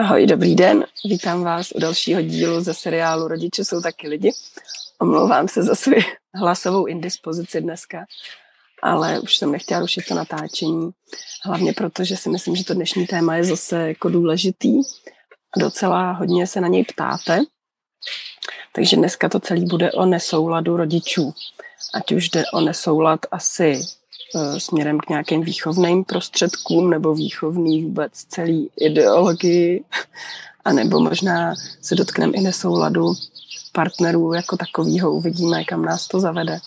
Ahoj, dobrý den. Vítám vás u dalšího dílu ze seriálu Rodiče jsou taky lidi. Omlouvám se za svou hlasovou indispozici dneska, ale už jsem nechtěla rušit to natáčení. Hlavně proto, že si myslím, že to dnešní téma je zase jako důležitý a docela hodně se na něj ptáte. Takže dneska to celý bude o nesouladu rodičů. Ať už jde o nesoulad asi směrem k nějakým výchovným prostředkům nebo výchovný vůbec celý ideologii, a nebo možná se dotkneme i nesouladu partnerů jako takového, uvidíme, kam nás to zavede.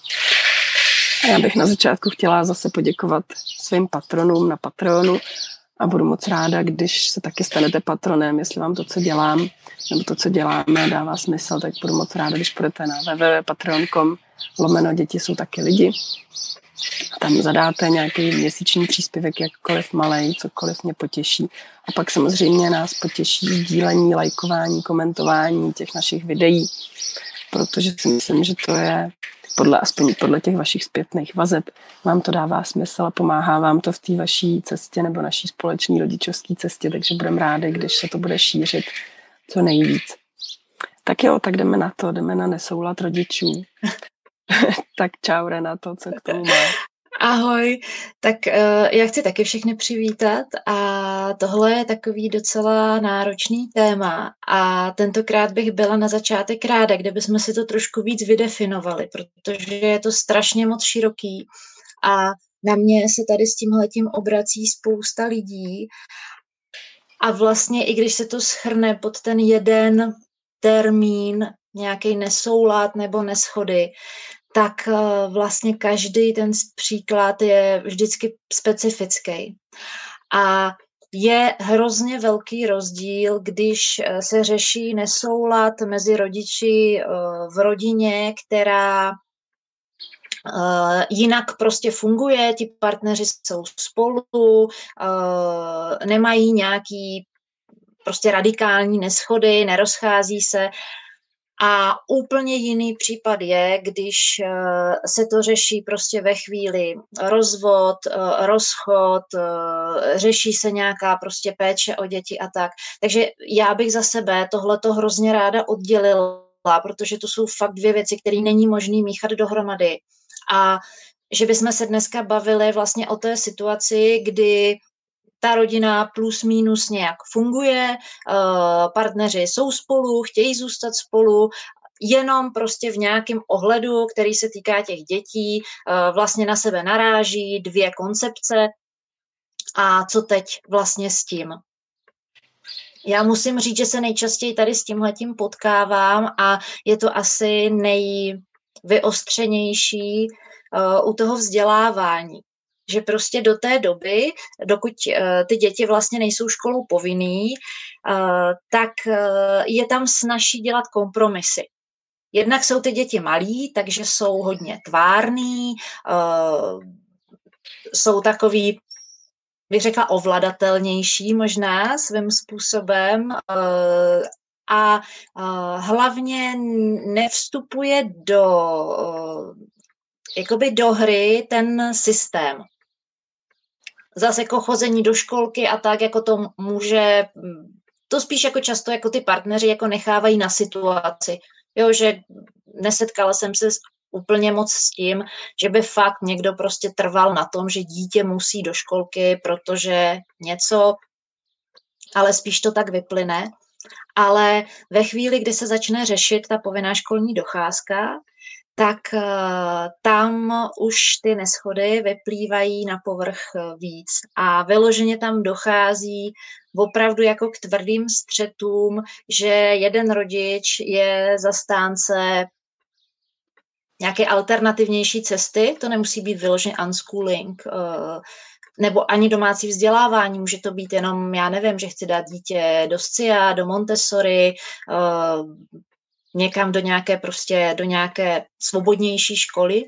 A já bych na začátku chtěla zase poděkovat svým patronům na Patreonu a budu moc ráda, když se taky stanete patronem, jestli vám to, co dělám, nebo to, co děláme, dává smysl, tak budu moc ráda, když půjdete na www.patreon.com lomeno děti jsou taky lidi tam zadáte nějaký měsíční příspěvek, jakkoliv malý, cokoliv mě potěší. A pak samozřejmě nás potěší sdílení, lajkování, komentování těch našich videí, protože si myslím, že to je podle, aspoň podle těch vašich zpětných vazeb, vám to dává smysl a pomáhá vám to v té vaší cestě nebo naší společné rodičovské cestě, takže budeme rádi, když se to bude šířit co nejvíc. Tak jo, tak jdeme na to, jdeme na nesoulad rodičů. tak čau Renato, co k tomu máš? Ahoj, tak uh, já chci taky všechny přivítat a tohle je takový docela náročný téma a tentokrát bych byla na začátek ráda, kde bychom si to trošku víc vydefinovali, protože je to strašně moc široký a na mě se tady s tímhletím obrací spousta lidí a vlastně i když se to schrne pod ten jeden termín, nějaký nesoulad nebo neschody, tak eh, vlastně každý ten příklad je vždycky specifický. A je hrozně velký rozdíl, když eh, se řeší nesoulad mezi rodiči eh, v rodině, která jinak prostě funguje, ti partneři jsou spolu, nemají nějaký prostě radikální neschody, nerozchází se a úplně jiný případ je, když eh, se to řeší prostě ve chvíli rozvod, eh, rozchod, eh, řeší se nějaká prostě péče o děti a tak. Takže já bych za sebe tohleto hrozně ráda oddělila, protože to jsou fakt dvě věci, které není možné míchat dohromady. A že bychom se dneska bavili vlastně o té situaci, kdy ta rodina plus minus nějak funguje, eh, partneři jsou spolu, chtějí zůstat spolu, jenom prostě v nějakém ohledu, který se týká těch dětí, eh, vlastně na sebe naráží dvě koncepce a co teď vlastně s tím. Já musím říct, že se nejčastěji tady s tímhletím potkávám a je to asi nejvyostřenější uh, u toho vzdělávání že prostě do té doby, dokud eh, ty děti vlastně nejsou školou povinný, eh, tak eh, je tam snaží dělat kompromisy. Jednak jsou ty děti malí, takže jsou hodně tvárný, jsou takový, bych řekla, ovladatelnější možná svým způsobem a hlavně nevstupuje do jakoby do hry ten systém zase jako chození do školky a tak, jako to může, to spíš jako často jako ty partneři jako nechávají na situaci. Jo, že nesetkala jsem se úplně moc s tím, že by fakt někdo prostě trval na tom, že dítě musí do školky, protože něco, ale spíš to tak vyplyne. Ale ve chvíli, kdy se začne řešit ta povinná školní docházka, tak eh, tam už ty neschody vyplývají na povrch eh, víc. A vyloženě tam dochází opravdu jako k tvrdým střetům, že jeden rodič je zastánce nějaké alternativnější cesty, to nemusí být vyloženě unschooling, eh, nebo ani domácí vzdělávání, může to být jenom, já nevím, že chci dát dítě do SCIA, do Montessori, někam do nějaké prostě, do nějaké svobodnější školy.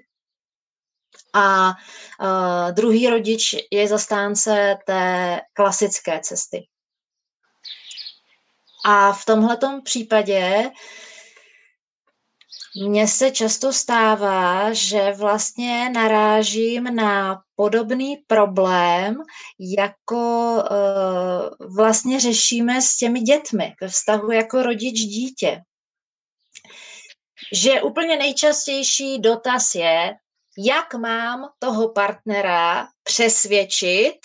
A uh, druhý rodič je zastánce té klasické cesty. A v tomhletom případě mně se často stává, že vlastně narážím na podobný problém, jako uh, vlastně řešíme s těmi dětmi ve vztahu jako rodič dítě. Že úplně nejčastější dotaz je, jak mám toho partnera přesvědčit,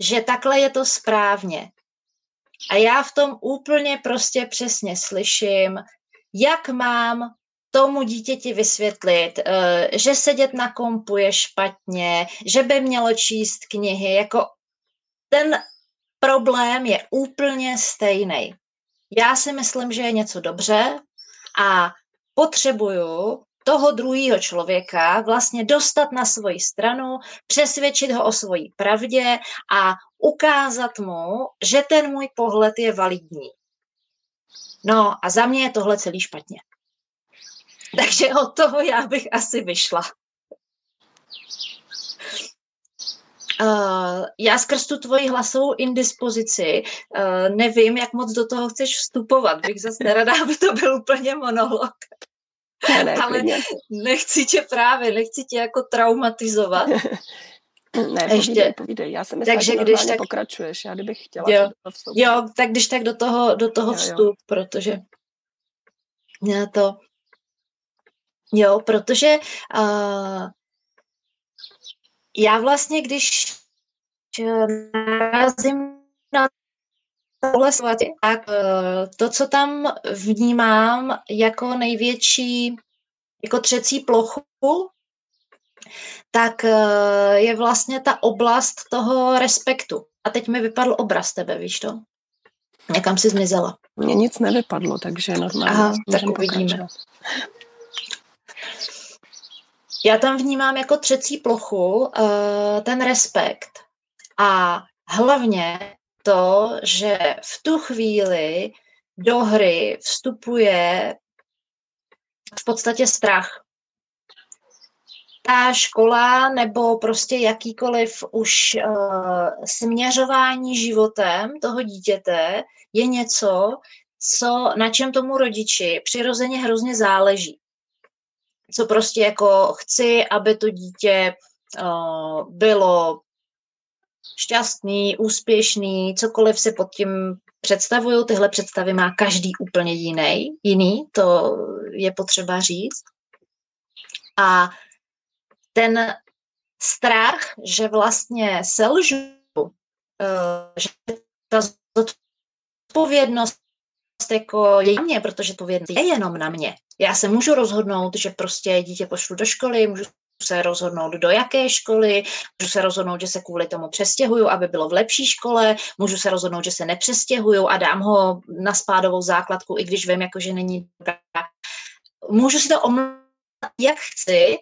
že takhle je to správně. A já v tom úplně prostě přesně slyším, jak mám tomu dítěti vysvětlit, eh, že sedět na kompu je špatně, že by mělo číst knihy, jako ten problém je úplně stejný. Já si myslím, že je něco dobře a potřebuju toho druhého člověka vlastně dostat na svoji stranu, přesvědčit ho o svojí pravdě a ukázat mu, že ten můj pohled je validní. No a za mě je tohle celý špatně. Takže od toho já bych asi vyšla. Uh, já skrz tu tvoji hlasovou indispozici uh, nevím, jak moc do toho chceš vstupovat. Bych zase nerada, aby to byl úplně monolog. Ne, ne, Ale klidně. nechci tě právě, nechci tě jako traumatizovat. Ne, Ještě- povídej, povídej. Já jsem myslela, Takže že když tak- pokračuješ. Já kdybych chtěla Jo. Jo, tak když tak do toho, do toho Jo, jo. vstup, protože já to, jo, protože uh, já vlastně, když eh, narazím na tohle tak uh, to, co tam vnímám jako největší, jako třecí plochu, tak uh, je vlastně ta oblast toho respektu. A teď mi vypadl obraz tebe, víš to? Někam si zmizela. Mně nic nevypadlo, takže normálně Aha, tak uvidíme. Já tam vnímám jako třecí plochu uh, ten respekt. A hlavně to, že v tu chvíli do hry vstupuje v podstatě strach. Ta škola nebo prostě jakýkoliv už uh, směřování životem toho dítěte je něco, co, na čem tomu rodiči přirozeně hrozně záleží. Co prostě jako chci, aby to dítě uh, bylo šťastný, úspěšný, cokoliv si pod tím představuju. Tyhle představy má každý úplně jiný, jiný, to je potřeba říct. A ten strach, že vlastně selžu, eh, že ta zodpovědnost jako je mě, protože odpovědnost je jenom na mě. Já se můžu rozhodnout, že prostě dítě pošlu do školy, můžu se rozhodnout, do jaké školy, můžu se rozhodnout, že se kvůli tomu přestěhuju, aby bylo v lepší škole, můžu se rozhodnout, že se nepřestěhuju a dám ho na spádovou základku, i když vím, jako, že není dobrá. Můžu si to omlouvat, jak chci,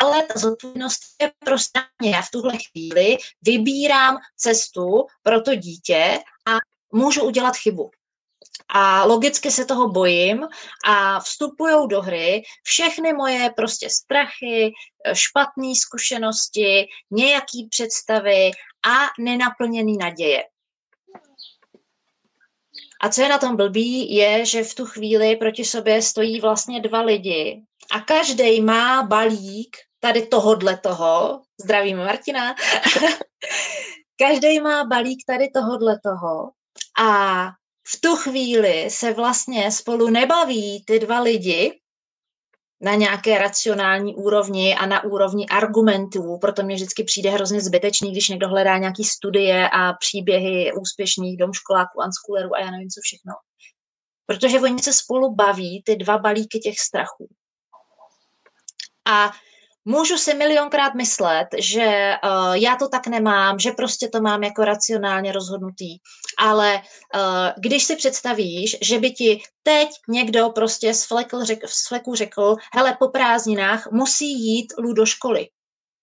ale ta zodpovědnost je prostě mě. Já v tuhle chvíli vybírám cestu pro to dítě a můžu udělat chybu. A logicky se toho bojím a vstupují do hry všechny moje prostě strachy, špatné zkušenosti, nějaký představy a nenaplněný naděje. A co je na tom blbý, je, že v tu chvíli proti sobě stojí vlastně dva lidi a každý má balík tady tohodle toho. Zdravíme Martina. každý má balík tady tohodle toho a v tu chvíli se vlastně spolu nebaví ty dva lidi na nějaké racionální úrovni a na úrovni argumentů, proto mě vždycky přijde hrozně zbytečný, když někdo hledá nějaký studie a příběhy úspěšných domškoláků, unschoolerů a já nevím co všechno. Protože oni se spolu baví, ty dva balíky těch strachů. A můžu si milionkrát myslet, že uh, já to tak nemám, že prostě to mám jako racionálně rozhodnutý, ale uh, když si představíš, že by ti teď někdo prostě z, flekl, řek, z fleku řekl, hele, po prázdninách musí jít Lu do školy.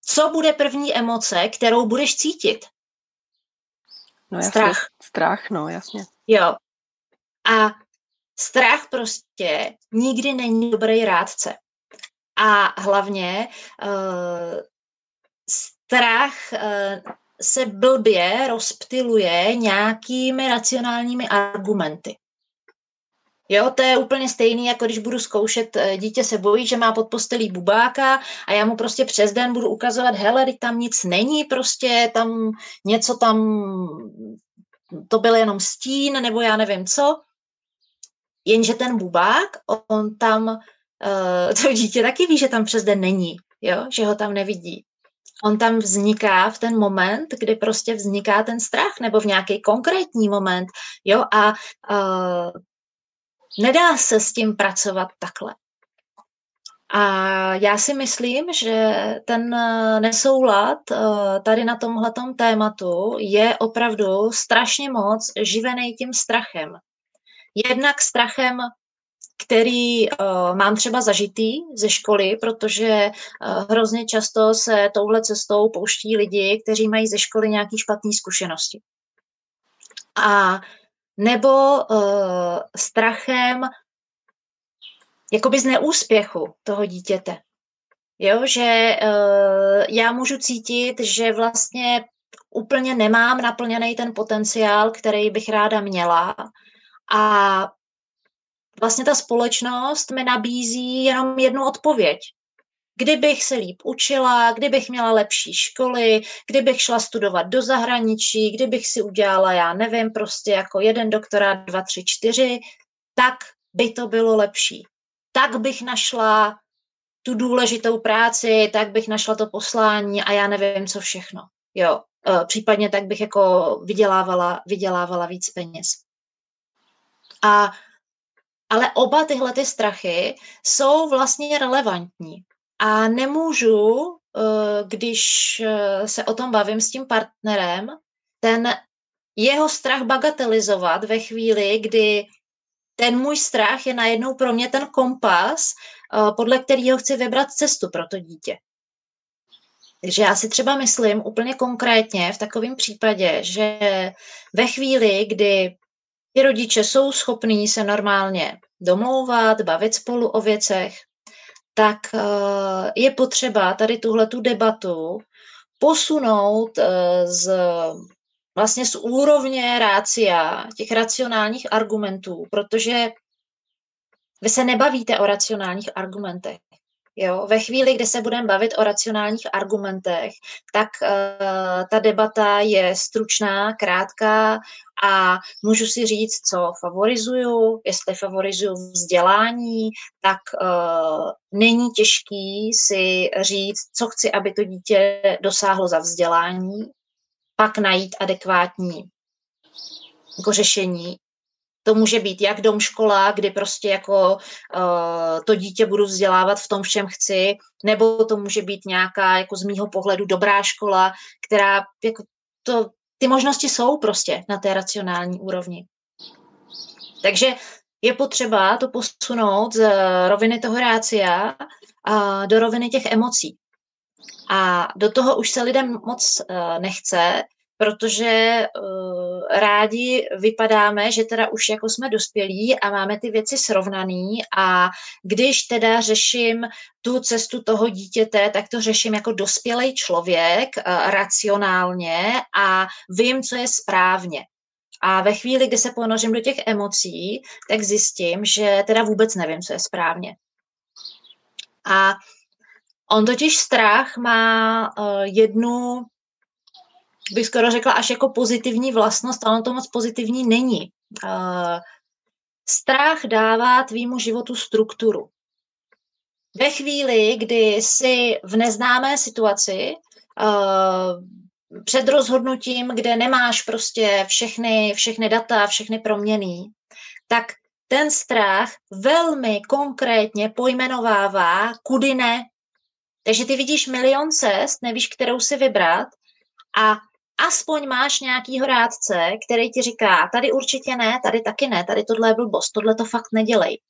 Co bude první emoce, kterou budeš cítit? No jasně, Strach. Strach, no jasně. Jo. A strach prostě nikdy není dobrý rádce. A hlavně uh, strach uh, se blbě rozptiluje nějakými racionálními argumenty. Jo, to je úplně stejný, jako když budu zkoušet, eh, dítě se bojí, že má pod postelí bubáka a já mu prostě přes den budu ukazovat, hele, tam nic není, prostě tam něco tam, to byl jenom stín, nebo já nevím co. Jenže ten bubák, on tam, to dítě taky ví, že tam přes den není, jo, že ho tam nevidí. On tam vzniká v ten moment, kdy prostě vzniká ten strach, nebo v nějaký konkrétní moment, jo, a uh, Nedá se s tím pracovat takhle. A já si myslím, že ten eh, nesoulad eh, tady na tomhletom tématu je opravdu strašně moc živený tím strachem. Jednak strachem, který uh, mám třeba zažitý ze školy, protože uh, hrozně často se touhle cestou pouští lidi, kteří mají ze školy nějaké špatné zkušenosti. A nebo uh, strachem jakoby z neúspěchu toho dítěte. Jo, že uh, já můžu cítit, že vlastně úplně nemám naplněný ten potenciál, který bych ráda měla a vlastně ta společnost mi nabízí jenom jednu odpověď kdybych se líp učila, kdybych měla lepší školy, kdybych šla studovat do zahraničí, kdybych si udělala, já nevím, prostě jako jeden doktorát, dva, tři, čtyři, tak by to bylo lepší. Tak bych našla tu důležitou práci, tak bych našla to poslání a já nevím, co všechno. Jo, e, případně tak bych jako vydělávala, vydělávala víc peněz. A ale oba tyhle ty strachy jsou vlastně relevantní. A nemůžu, eh, když eh, se o tom bavím s tím partnerem, ten jeho strach bagatelizovat ve chvíli, kdy ten můj strach je najednou pro mě ten kompas, eh, podle kterého chci vybrat cestu pro to dítě. Takže já si třeba myslím úplně konkrétně v takovém případě, že ve chvíli, kdy ty rodiče jsou schopní se normálně domlouvat, bavit spolu o věcech, tak eh, je potřeba tady tuhle tu debatu posunout eh, z vlastně z úrovně rácia, těch racionálních argumentů, protože vy se nebavíte o racionálních argumentech. Jo? Ve chvíli, kdy se budeme bavit o racionálních argumentech, tak uh, ta debata je stručná, krátká a můžu si říct, co favorizuju. Jestli favorizuju vzdělání, tak uh, není těžký si říct, co chci, aby to dítě dosáhlo za vzdělání, pak najít adekvátní jako řešení to může být jak dom škola, kdy prostě jako uh, to dítě budu vzdělávat v tom, v čem chci, nebo to může být nějaká jako z mýho pohledu dobrá škola, která jako to, ty možnosti jsou prostě na té racionální úrovni. Takže je potřeba to posunout z roviny toho rácia a do roviny těch emocí. A do toho už se lidem moc uh, nechce, protože uh, rádi vypadáme, že teda už jako jsme dospělí a máme ty věci srovnaný a když teda řeším tu cestu toho dítěte, tak to řeším jako dospělý člověk, uh, racionálně a vím, co je správně. A ve chvíli, kdy se ponořím do těch emocí, tak zjistím, že teda vůbec nevím, co je správně. A on totiž strach má uh, jednu bych skoro řekla, až jako pozitivní vlastnost, ale ono to moc pozitivní není. Uh, strach dává tvýmu životu strukturu. Ve chvíli, kdy jsi v neznámé situaci, uh, před rozhodnutím, kde nemáš prostě všechny, všechny data, všechny proměny, tak ten strach velmi konkrétně pojmenovává, kudy ne. Takže ty vidíš milion cest, nevíš, kterou si vybrat a aspoň máš nějakýho rádce, který ti říká, tady určitě ne, tady taky ne, tady tohle je blbost, tohle to fakt nedělej.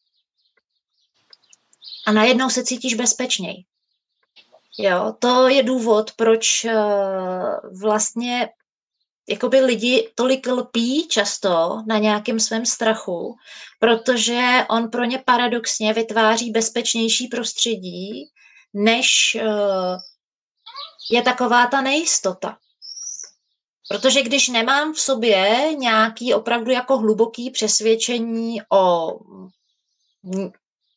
A najednou se cítíš bezpečněji. Jo, to je důvod, proč uh, vlastně jakoby lidi tolik lpí často na nějakém svém strachu, protože on pro ně paradoxně vytváří bezpečnější prostředí, než uh, je taková ta nejistota. Protože když nemám v sobě nějaký opravdu jako hluboký přesvědčení o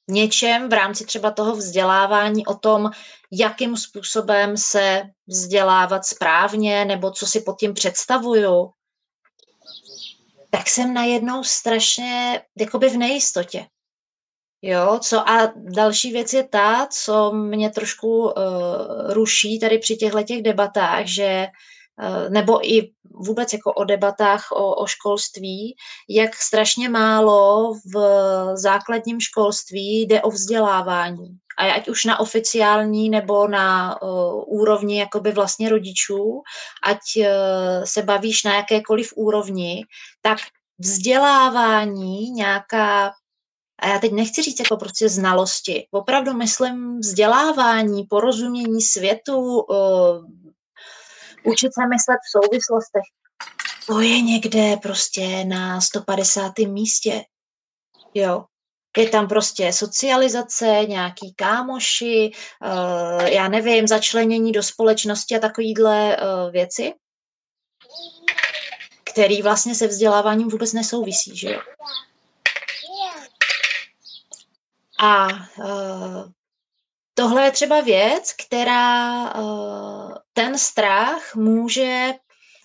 něčem v rámci třeba toho vzdělávání o tom, jakým způsobem se vzdělávat správně nebo co si pod tím představuju, tak jsem najednou strašně jakoby v nejistotě. Jo, co a další věc je ta, co mě trošku uh, ruší tady při těchto těch debatách, že nebo i vůbec jako o debatách o, o školství, jak strašně málo v základním školství jde o vzdělávání. A ať už na oficiální nebo na uh, úrovni jakoby vlastně rodičů, ať uh, se bavíš na jakékoliv úrovni, tak vzdělávání, nějaká a já teď nechci říct jako prostě znalosti, opravdu myslím vzdělávání, porozumění světu, učit se myslet v souvislostech, to je někde prostě na 150. místě. Jo. Je tam prostě socializace, nějaký kámoši, uh, já nevím, začlenění do společnosti a takovýhle uh, věci, který vlastně se vzděláváním vůbec nesouvisí, že jo. A uh, tohle je třeba věc, která uh, ten strach může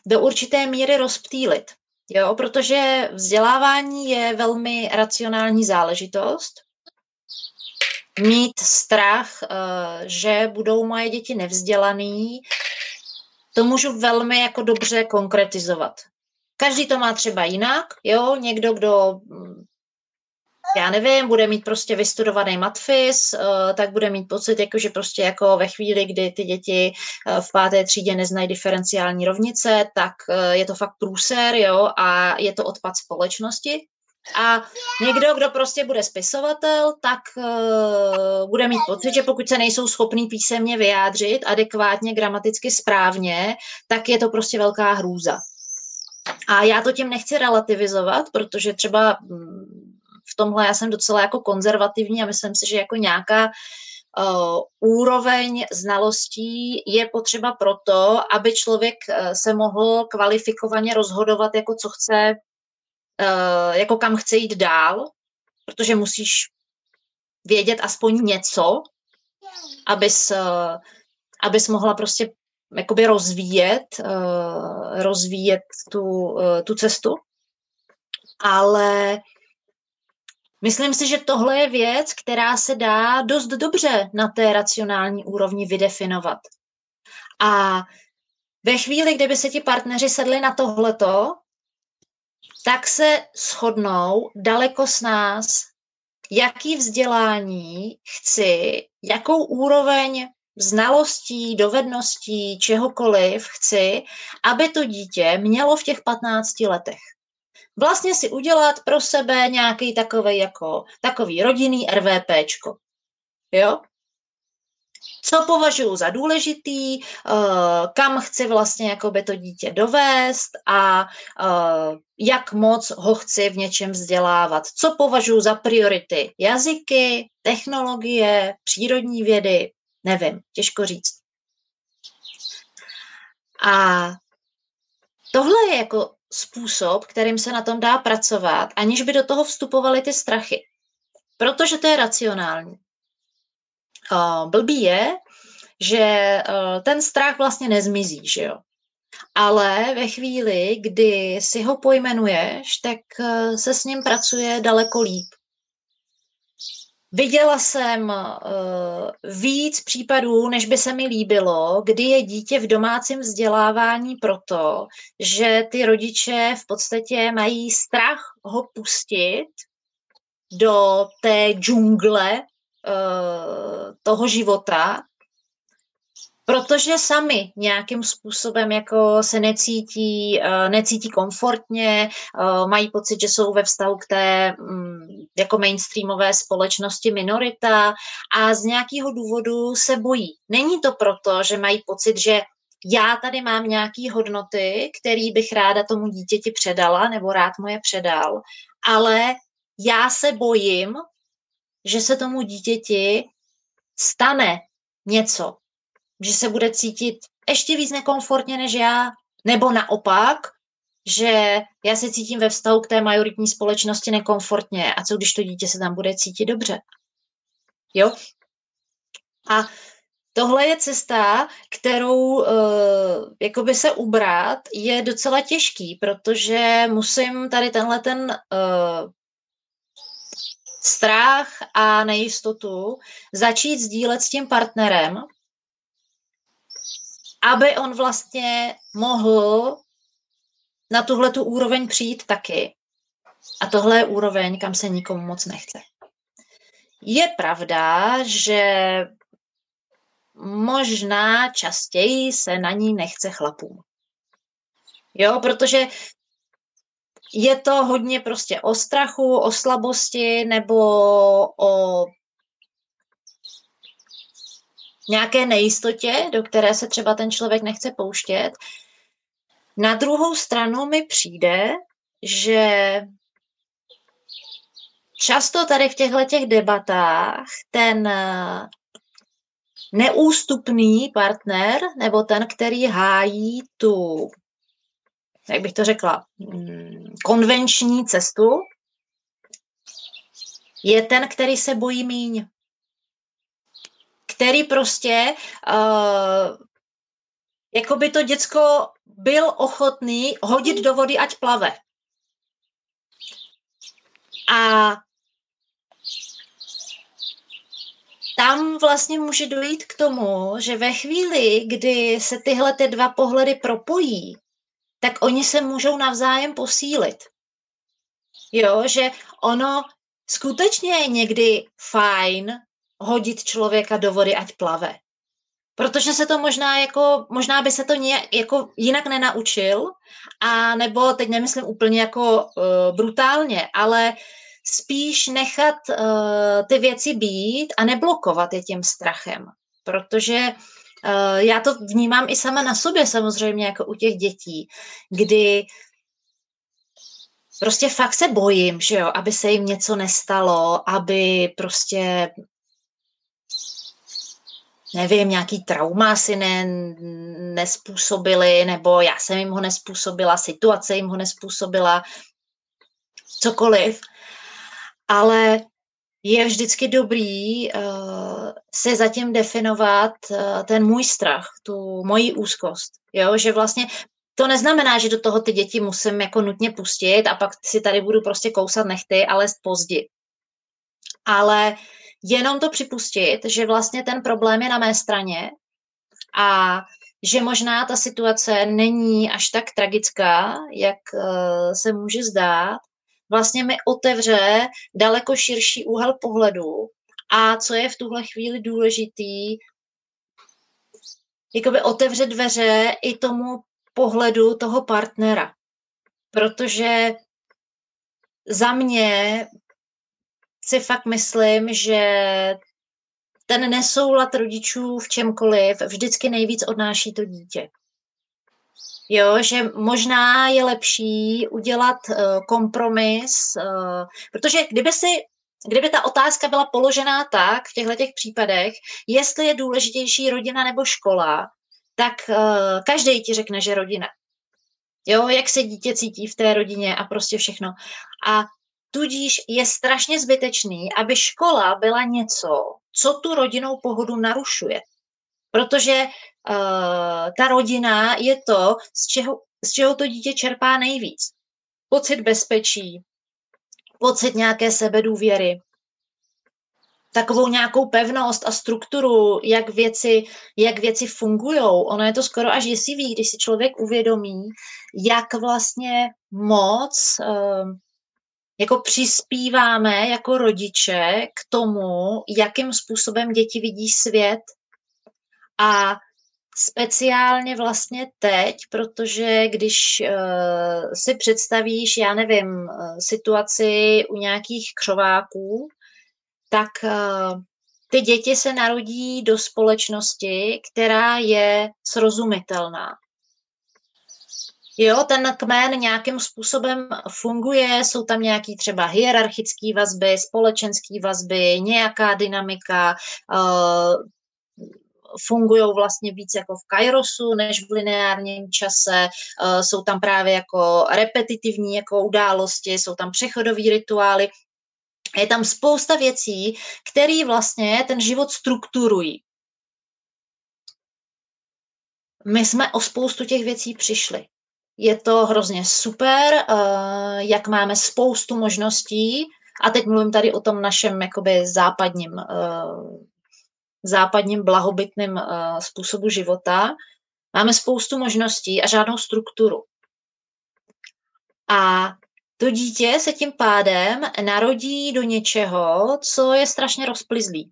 do určité míry rozptýlit. Jo, protože vzdělávání je velmi racionální záležitost. Mít strach, uh, že budou moje děti nevzdělaný, to můžu velmi jako dobře konkretizovat. Každý to má třeba jinak, jo, někdo, kdo já nevím, bude mít prostě vystudovaný matfis, eh, tak bude mít pocit, jako, že prostě jako ve chvíli, kdy ty děti eh, v páté třídě neznají diferenciální rovnice, tak eh, je to fakt průser, jo, a je to odpad společnosti. A někdo, kdo prostě bude spisovatel, tak uh, bude mít pocit, že pokud se nejsou schopný písemně vyjádřit adekvátně, gramaticky správně, tak je to prostě velká hrůza. A já to tím nechci relativizovat, protože třeba mm, v tomhle já jsem docela jako konzervativní a myslím si, že jako nějaká uh, úroveň znalostí je potřeba proto, aby člověk uh, se mohl kvalifikovaně rozhodovat, jako co chce, uh, jako kam chce jít dál, protože musíš vědět aspoň něco, abys, uh, abys mohla prostě jakoby rozvíjet, uh, rozvíjet tu, uh, tu cestu. Ale Myslím si, že tohle je věc, která se dá dost dobře na té racionální úrovni vydefinovat. A ve chvíli, kdyby se ti partneři sedli na tohleto, tak se shodnou daleko s nás, jaký vzdělání chci, jakou úroveň znalostí, dovedností, čehokoliv chci, aby to dítě mělo v těch 15 letech vlastně si udělat pro sebe nějaký takový jako takový rodinný RVPčko. Jo? Co považuji za důležitý, uh, kam chci vlastně jakoby to dítě dovést a uh, jak moc ho chci v něčem vzdělávat. Co považuji za priority? Jazyky, technologie, přírodní vědy, nevím, těžko říct. A tohle je jako způsob, kterým se na tom dá pracovat, aniž by do toho vstupovaly ty strachy. Protože to je racionální. Blbý je, že uh, ten strach vlastně nezmizí, že jo. Ale ve chvíli, kdy si ho pojmenuješ, tak uh, se s ním pracuje daleko líp. Viděla jsem uh, víc případů, než by se mi líbilo, kdy je dítě v domácím vzdělávání proto, že ty rodiče v podstatě mají strach ho pustit do té džungle uh, toho života protože sami nějakým způsobem jako se necítí, uh, necítí komfortně, uh, mají pocit, že jsou ve vztahu k té um, jako mainstreamové společnosti minorita a z nějakého důvodu se bojí. Není to proto, že mají pocit, že já tady mám nějaké hodnoty, které bych ráda tomu dítěti předala nebo rád mu je předal, ale já se bojím, že se tomu dítěti stane něco, že se bude cítit ještě víc nekomfortně než já, nebo naopak, že já se cítím ve vztahu k té majoritní společnosti nekomfortně a co když to dítě se tam bude cítit dobře. Jo? A tohle je cesta, kterou uh, jakoby se ubrat je docela těžký, protože musím tady tenhle ten uh, strach a nejistotu začít sdílet s tím partnerem, aby on vlastně mohl na tuhle tu úroveň přijít taky. A tohle je úroveň, kam se nikomu moc nechce. Je pravda, že možná častěji se na ní nechce chlapům. Jo, protože je to hodně prostě o strachu, o slabosti nebo o nějaké nejistotě, do které se třeba ten člověk nechce pouštět. Na druhou stranu mi přijde, že často tady v těchto těch debatách ten neústupný partner nebo ten, který hájí tu, jak bych to řekla, mm, konvenční cestu, je ten, který se bojí míň. Který prostě, uh, jako by to děcko byl ochotný hodit do vody, ať plave. A tam vlastně může dojít k tomu, že ve chvíli, kdy se tyhle ty dva pohledy propojí, tak oni se můžou navzájem posílit. Jo, že ono skutečně je někdy fajn hodit člověka do vody, ať plave. Protože se to možná jako, možná by se to nějak, jako jinak nenaučil, a nebo teď nemyslím úplně jako uh, brutálně, ale spíš nechat uh, ty věci být a neblokovat je tím strachem. Protože uh, já to vnímám i sama na sobě samozřejmě, jako u těch dětí, kdy prostě fakt se bojím, že jo, aby se jim něco nestalo, aby prostě nevím, nějaký trauma si ne, nespůsobili, nebo já jsem jim ho nespůsobila, situace jim ho nespůsobila, cokoliv. Ale je vždycky dobrý uh, se zatím definovat uh, ten můj strach, tu moji úzkost. Jo? Že vlastně to neznamená, že do toho ty děti musím jako nutně pustit a pak si tady budu prostě kousat nechty, ale pozdě. Ale jenom to připustit, že vlastně ten problém je na mé straně a že možná ta situace není až tak tragická, jak uh, se může zdát, vlastně mi otevře daleko širší úhel pohledu a co je v tuhle chvíli důležitý, jakoby otevře dveře i tomu pohledu toho partnera. Protože za mě si fakt myslím, že ten nesoulad rodičů v čemkoliv vždycky nejvíc odnáší to dítě. Jo, že možná je lepší udělat uh, kompromis, uh, protože kdyby si Kdyby ta otázka byla položená tak v těchto těch případech, jestli je důležitější rodina nebo škola, tak uh, každý ti řekne, že rodina. Jo, jak se dítě cítí v té rodině a prostě všechno. A tudíž je strašně zbytečný, aby škola byla něco, co tu rodinou pohodu narušuje. Protože uh, ta rodina je to, z čeho, z čeho to dítě čerpá nejvíc. Pocit bezpečí, pocit nějaké sebedůvěry, takovou nějakou pevnost a strukturu, jak věci, jak věci fungují. Ono je to skoro až děsivý, když si člověk uvědomí, jak vlastně moc uh, jako přispíváme jako rodiče k tomu, jakým způsobem děti vidí svět a speciálně vlastně teď, protože když uh, si představíš, já nevím, uh, situaci u nějakých křováků, tak uh, ty děti se narodí do společnosti, která je srozumitelná. Jo, ten kmen nějakým způsobem funguje, jsou tam nějaký třeba hierarchické vazby, společenské vazby, nějaká dynamika, uh, fungují vlastně víc jako v kairosu než v lineárním čase, uh, jsou tam právě jako repetitivní jako události, jsou tam přechodové rituály, je tam spousta věcí, které vlastně ten život strukturují. My jsme o spoustu těch věcí přišli. Je to hrozně super, uh, jak máme spoustu možností, a teď mluvím tady o tom našem jakoby západním, uh, západním blahobytným uh, způsobu života. Máme spoustu možností a žádnou strukturu. A to dítě se tím pádem narodí do něčeho, co je strašně rozplizlý.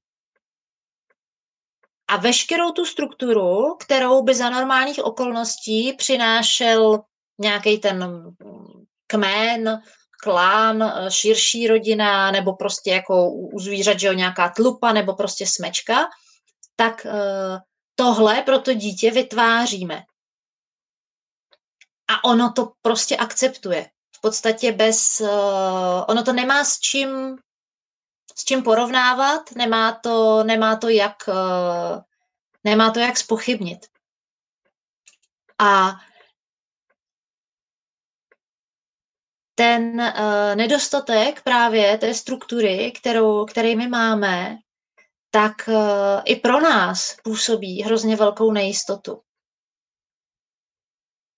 A veškerou tu strukturu, kterou by za normálních okolností přinášel nějaký ten kmen, klán, širší rodina, nebo prostě jako u zvířat, že jo, nějaká tlupa, nebo prostě smečka, tak eh, tohle pro to dítě vytváříme. A ono to prostě akceptuje podstatě bez, uh, ono to nemá s čím, s čím porovnávat, nemá to, nemá to jak, nemá to jak spochybnit. A ten uh, nedostatek právě té struktury, kterou, který my máme, tak uh, i pro nás působí hrozně velkou nejistotu.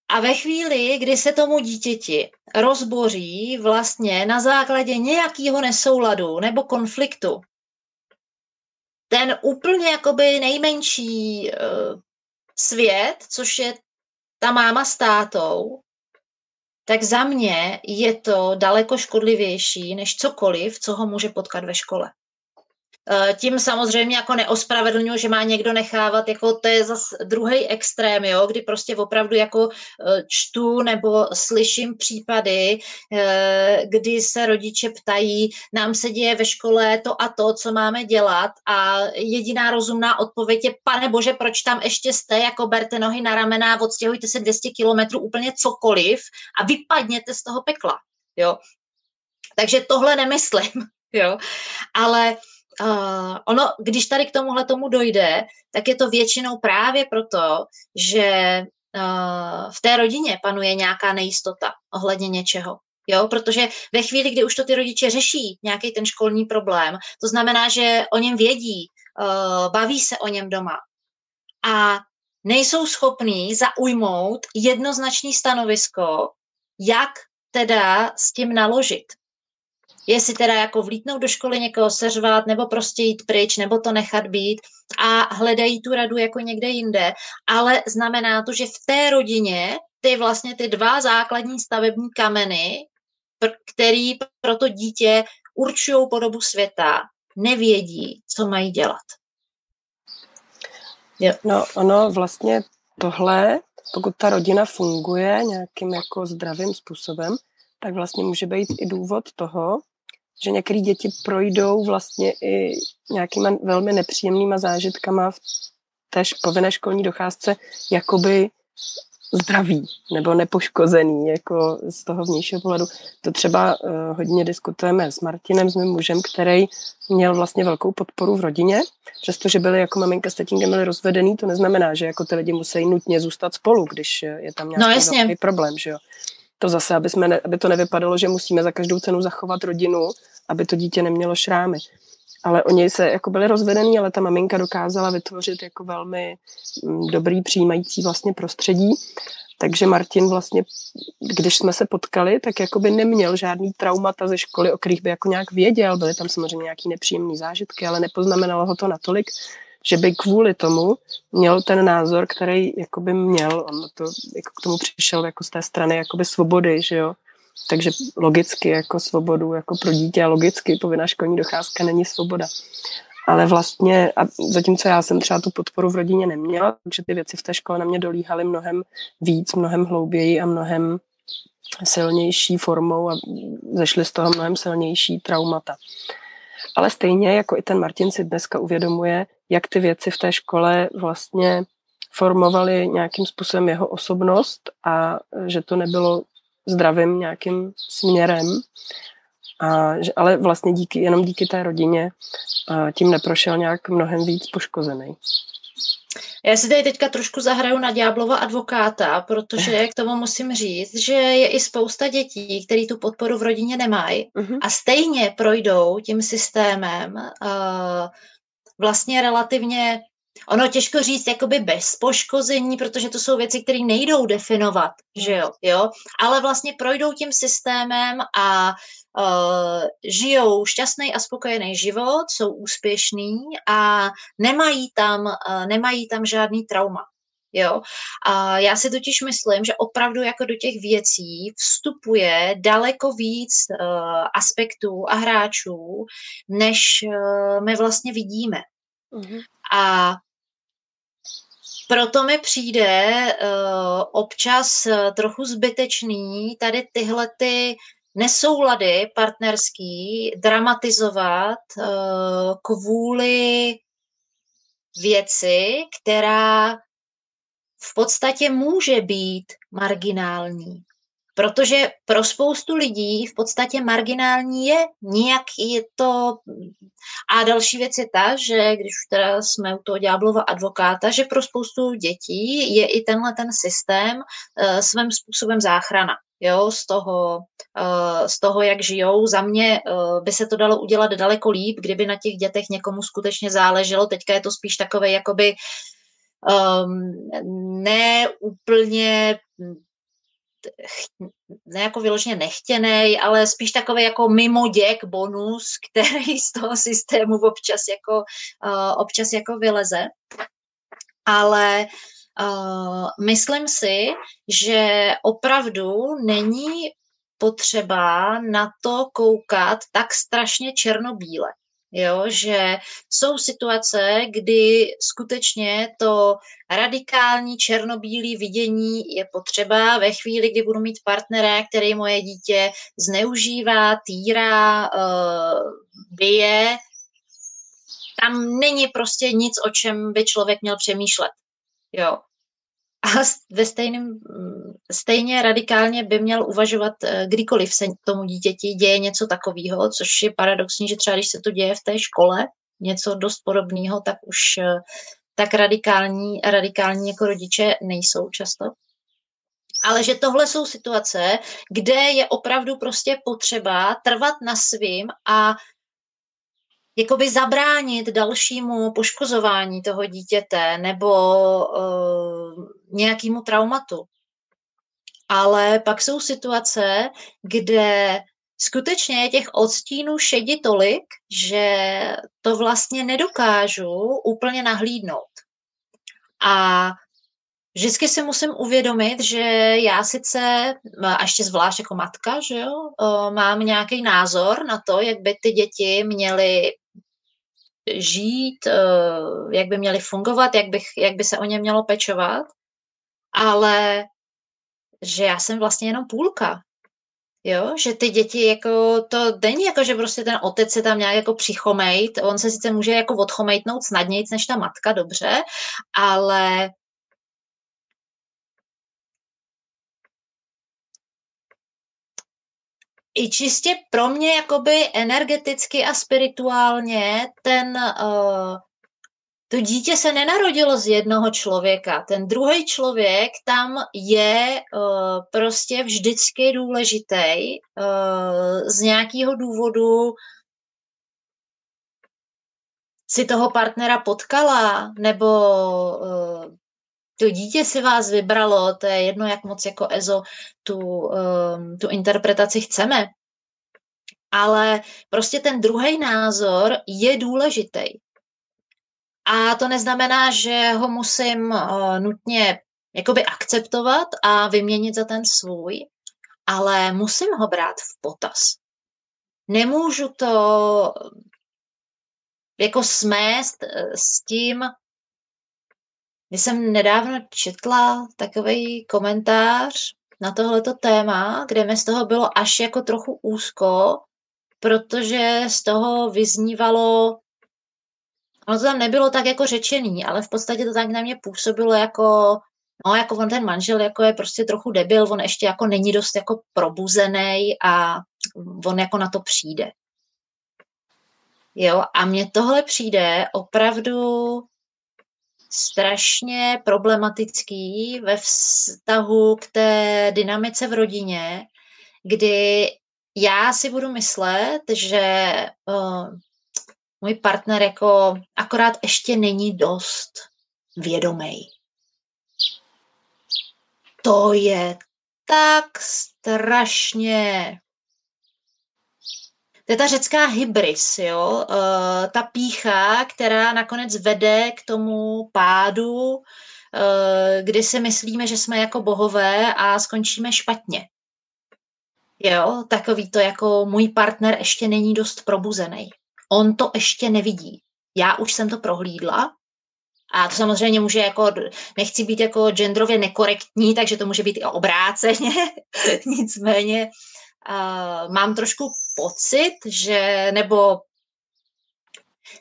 A ve chvíli, kdy se tomu dítěti rozboří vlastně na základě nějakého nesouladu nebo konfliktu, ten úplně jakoby nejmenší uh, svět, což je ta máma s tátou, tak za mě je to daleko škodlivější než cokoliv, co ho může potkat ve škole. Eh, tím samozřejmě jako neospravedlňuji, že má někdo nechávat, jako to je zase druhý extrém, jo, kdy prostě opravdu jako eh, čtu nebo slyším případy, eh, kdy se rodiče ptají, nám se děje ve škole to a to, co máme dělat a jediná rozumná odpověď je, pane bože, proč tam ještě jste, jako berte nohy na ramena, odstěhujte se 200 kilometrů, úplně cokoliv a vypadněte z toho pekla, jo. Takže tohle nemyslím, jo, ale uh, ono, když tady k tomuhle tomu dojde, tak je to většinou právě proto, že uh, v té rodině panuje nějaká nejistota ohledně něčeho. Jo, protože ve chvíli, kdy už to ty rodiče řeší, nějaký ten školní problém, to znamená, že o něm vědí, uh, baví se o něm doma a nejsou schopní zaujmout jednoznačný stanovisko, jak teda s tím naložit jestli teda jako vlítnout do školy někoho seřvat, nebo prostě jít pryč, nebo to nechat být a hledají tu radu jako někde jinde, ale znamená to, že v té rodině ty vlastně ty dva základní stavební kameny, který pro to dítě určují podobu světa, nevědí, co mají dělat. Jo. No, ono vlastně tohle, pokud ta rodina funguje nějakým jako zdravým způsobem, tak vlastně může být i důvod toho, že některé děti projdou vlastně i nějakýma velmi nepříjemnýma zážitkama v té povinné školní docházce jakoby zdraví nebo nepoškozený jako z toho vnějšího pohledu. To třeba uh, hodně diskutujeme s Martinem, s mým mužem, který měl vlastně velkou podporu v rodině, přestože byli jako maminka s tatínkem byli rozvedený, to neznamená, že jako ty lidi musí nutně zůstat spolu, když je tam nějaký no, problém, že jo to zase, aby, jsme ne, aby to nevypadalo, že musíme za každou cenu zachovat rodinu, aby to dítě nemělo šrámy. Ale oni se jako byli rozvedení, ale ta maminka dokázala vytvořit jako velmi mm, dobrý přijímající vlastně prostředí. Takže Martin vlastně, když jsme se potkali, tak jako by neměl žádný traumata ze školy, o kterých by jako nějak věděl. Byly tam samozřejmě nějaký nepříjemné zážitky, ale nepoznamenalo ho to natolik, že by kvůli tomu měl ten názor, který jakoby měl, on to jako k tomu přišel jako z té strany jakoby svobody, že jo, takže logicky jako svobodu jako pro dítě a logicky povinná školní docházka není svoboda. Ale vlastně, a zatímco já jsem třeba tu podporu v rodině neměla, takže ty věci v té škole na mě dolíhaly mnohem víc, mnohem hlouběji a mnohem silnější formou a zešly z toho mnohem silnější traumata. Ale stejně jako i ten Martin si dneska uvědomuje, jak ty věci v té škole vlastně formovaly nějakým způsobem jeho osobnost a že to nebylo zdravým nějakým směrem. A, že, ale vlastně díky, jenom díky té rodině a tím neprošel nějak mnohem víc poškozený. Já si tady teďka trošku zahraju na Ďáblova advokáta, protože k tomu musím říct, že je i spousta dětí, které tu podporu v rodině nemají uh-huh. a stejně projdou tím systémem uh, vlastně relativně Ono těžko říct jakoby bez poškození, protože to jsou věci, které nejdou definovat, že jo, jo, ale vlastně projdou tím systémem a uh, žijou šťastný a spokojený život, jsou úspěšní a nemají tam, uh, nemají tam žádný trauma. Jo? A já si totiž myslím, že opravdu jako do těch věcí vstupuje daleko víc uh, aspektů a hráčů, než uh, my vlastně vidíme. Uh-huh. A proto mi přijde uh, občas trochu zbytečný tady tyhle ty nesoulady partnerský dramatizovat uh, kvůli věci, která v podstatě může být marginální. Protože pro spoustu lidí v podstatě marginální je, nijak je to... A další věc je ta, že když už teda jsme u toho ďáblova advokáta, že pro spoustu dětí je i tenhle ten systém uh, svým způsobem záchrana. Jo, z toho, uh, z toho, jak žijou. Za mě uh, by se to dalo udělat daleko líp, kdyby na těch dětech někomu skutečně záleželo. Teďka je to spíš takové jakoby um, ne úplně ne jako vyloženě nechtěný, ale spíš takový jako mimoděk bonus, který z toho systému občas jako, uh, občas jako vyleze. Ale uh, myslím si, že opravdu není potřeba na to koukat tak strašně černobíle jo, že jsou situace, kdy skutečně to radikální černobílý vidění je potřeba ve chvíli, kdy budu mít partnera, který moje dítě zneužívá, týrá, uh, bije, tam není prostě nic, o čem by člověk měl přemýšlet. Jo. A ve stejným, stejně radikálně by měl uvažovat, eh, kdykoliv se tomu dítěti děje něco takového, což je paradoxní, že třeba když se to děje v té škole, něco dost podobného, tak už eh, tak radikální, radikální jako rodiče nejsou často. Ale že tohle jsou situace, kde je opravdu prostě potřeba trvat na svým a jakoby zabránit dalšímu poškozování toho dítěte nebo uh, nějakému traumatu. Ale pak jsou situace, kde skutečně je těch odstínů šedi tolik, že to vlastně nedokážu úplně nahlídnout. A vždycky si musím uvědomit, že já sice, a ještě zvlášť jako matka, že jo, mám nějaký názor na to, jak by ty děti měly žít, eh, jak by měly fungovat, jak, bych, jak by se o ně mělo pečovat, ale že já jsem vlastně jenom půlka. Jo, že ty děti jako, to není jako, že prostě ten otec se tam nějak jako přichomejt, on se sice může jako odchomejtnout snadnějc než ta matka, dobře, ale i čistě pro mě jakoby energeticky a spirituálně ten uh, to dítě se nenarodilo z jednoho člověka. Ten druhý člověk tam je uh, prostě vždycky důležitý uh, z nějakého důvodu si toho partnera potkala, nebo to dítě si vás vybralo, to je jedno, jak moc jako EZO tu, um, tu interpretaci chceme. Ale prostě ten druhý názor je důležitý. A to neznamená, že ho musím uh, nutně jakoby akceptovat a vyměnit za ten svůj, ale musím ho brát v potaz. Nemůžu to jako smést eh, s tím, když jsem nedávno četla takový komentář na tohleto téma, kde mi z toho bylo až jako trochu úzko, protože z toho vyznívalo, ono to tam nebylo tak jako řečený, ale v podstatě to tak na mě působilo jako, no jako on ten manžel jako je prostě trochu debil, on ještě jako není dost jako probuzený a on jako na to přijde. Jo, a mně tohle přijde opravdu strašně problematický ve vztahu k té dynamice v rodině, kdy já si budu myslet, že uh, můj partner jako akorát ještě není dost vědomý. To je tak strašně to je ta řecká hybris, jo? Uh, ta pícha, která nakonec vede k tomu pádu, uh, kdy si myslíme, že jsme jako bohové a skončíme špatně. Jo, takový to jako můj partner ještě není dost probuzený. On to ještě nevidí. Já už jsem to prohlídla a to samozřejmě může jako, nechci být jako genderově nekorektní, takže to může být i obráceně. Nicméně uh, mám trošku pocit, že, nebo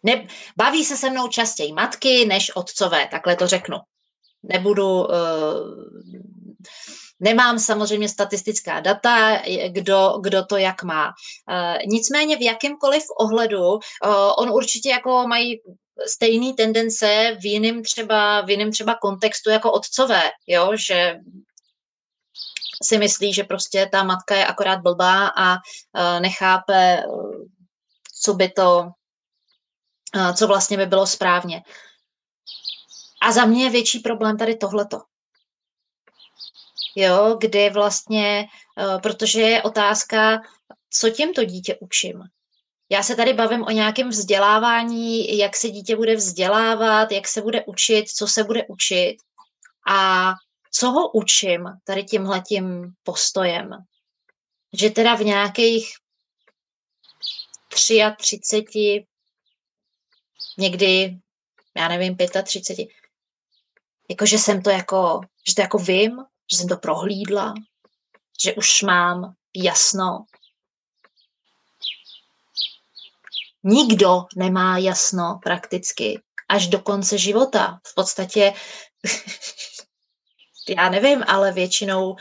ne, baví se se mnou častěji matky než otcové, takhle to řeknu. Nebudu, uh, nemám samozřejmě statistická data, kdo, kdo to jak má. Uh, nicméně v jakémkoliv ohledu, uh, on určitě jako mají stejné tendence v jiném třeba, v jiném třeba kontextu jako otcové, jo, že si myslí, že prostě ta matka je akorát blbá a uh, nechápe, uh, co by to, uh, co vlastně by bylo správně. A za mě je větší problém tady tohleto. Jo, kdy vlastně, protože je otázka, co těmto dítě učím. Já se tady bavím o nějakém vzdělávání, jak se dítě bude vzdělávat, jak se bude učit, co se bude učit. A co ho učím tady tímhletím postojem? Že teda v nějakých 33, někdy, já nevím, 35, jakože jsem to jako, že to jako vím, že jsem to prohlídla, že už mám jasno. Nikdo nemá jasno prakticky až do konce života. V podstatě já nevím, ale většinou, uh,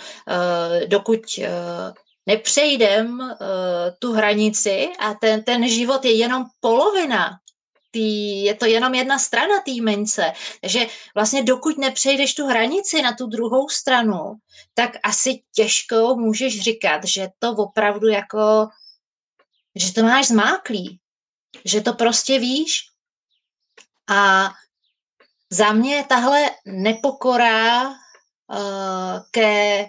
dokud uh, nepřejdem uh, tu hranici a ten, ten život je jenom polovina, tý, je to jenom jedna strana té mince. Takže vlastně dokud nepřejdeš tu hranici na tu druhou stranu, tak asi těžko můžeš říkat, že to opravdu jako, že to máš zmáklý, že to prostě víš. A za mě tahle nepokora Eh, ke